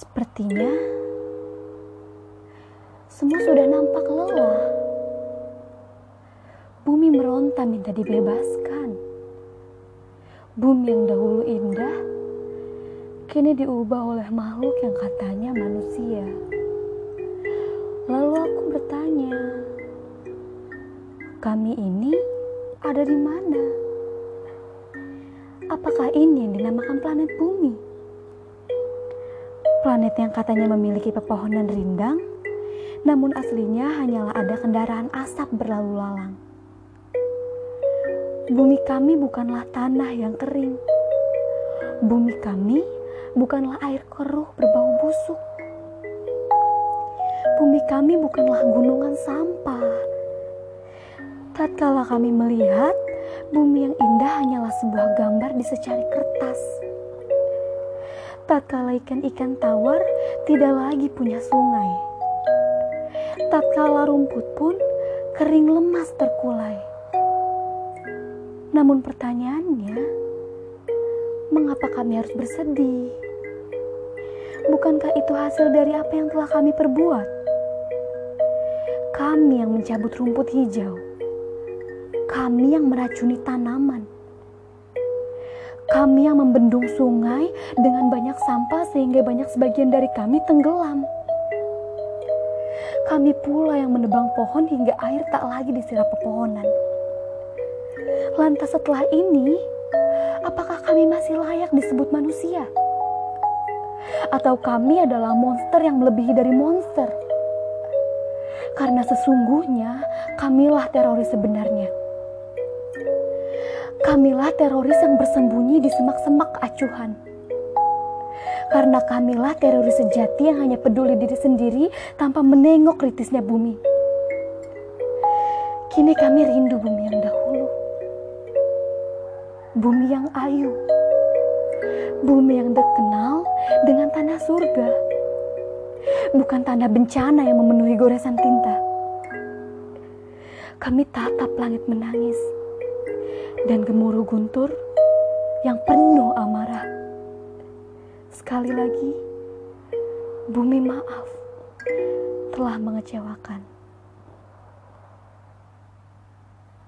Sepertinya semua sudah nampak lelah. Bumi meronta minta dibebaskan. Bumi yang dahulu indah kini diubah oleh makhluk yang katanya manusia. Lalu aku bertanya, kami ini ada di mana? Apakah ini yang dinamakan planet bumi? Planet yang katanya memiliki pepohonan rindang, namun aslinya hanyalah ada kendaraan asap berlalu lalang. Bumi kami bukanlah tanah yang kering. Bumi kami bukanlah air keruh berbau busuk. Bumi kami bukanlah gunungan sampah. Tatkala kami melihat, bumi yang indah hanyalah sebuah gambar di secari kertas. Tatkala ikan-ikan tawar tidak lagi punya sungai. Tatkala rumput pun kering lemas terkulai. Namun pertanyaannya, mengapa kami harus bersedih? Bukankah itu hasil dari apa yang telah kami perbuat? Kami yang mencabut rumput hijau. Kami yang meracuni tanaman. Kami yang membendung sungai dengan banyak sampah sehingga banyak sebagian dari kami tenggelam. Kami pula yang menebang pohon hingga air tak lagi disirap pepohonan. Lantas setelah ini, apakah kami masih layak disebut manusia? Atau kami adalah monster yang melebihi dari monster? Karena sesungguhnya kamilah teroris sebenarnya. Kamilah teroris yang bersembunyi di semak-semak acuhan. Karena kamilah teroris sejati yang hanya peduli diri sendiri tanpa menengok kritisnya bumi. Kini kami rindu bumi yang dahulu. Bumi yang ayu. Bumi yang terkenal dengan tanah surga. Bukan tanah bencana yang memenuhi goresan tinta. Kami tatap langit menangis dan gemuruh guntur yang penuh amarah. Sekali lagi, bumi maaf telah mengecewakan.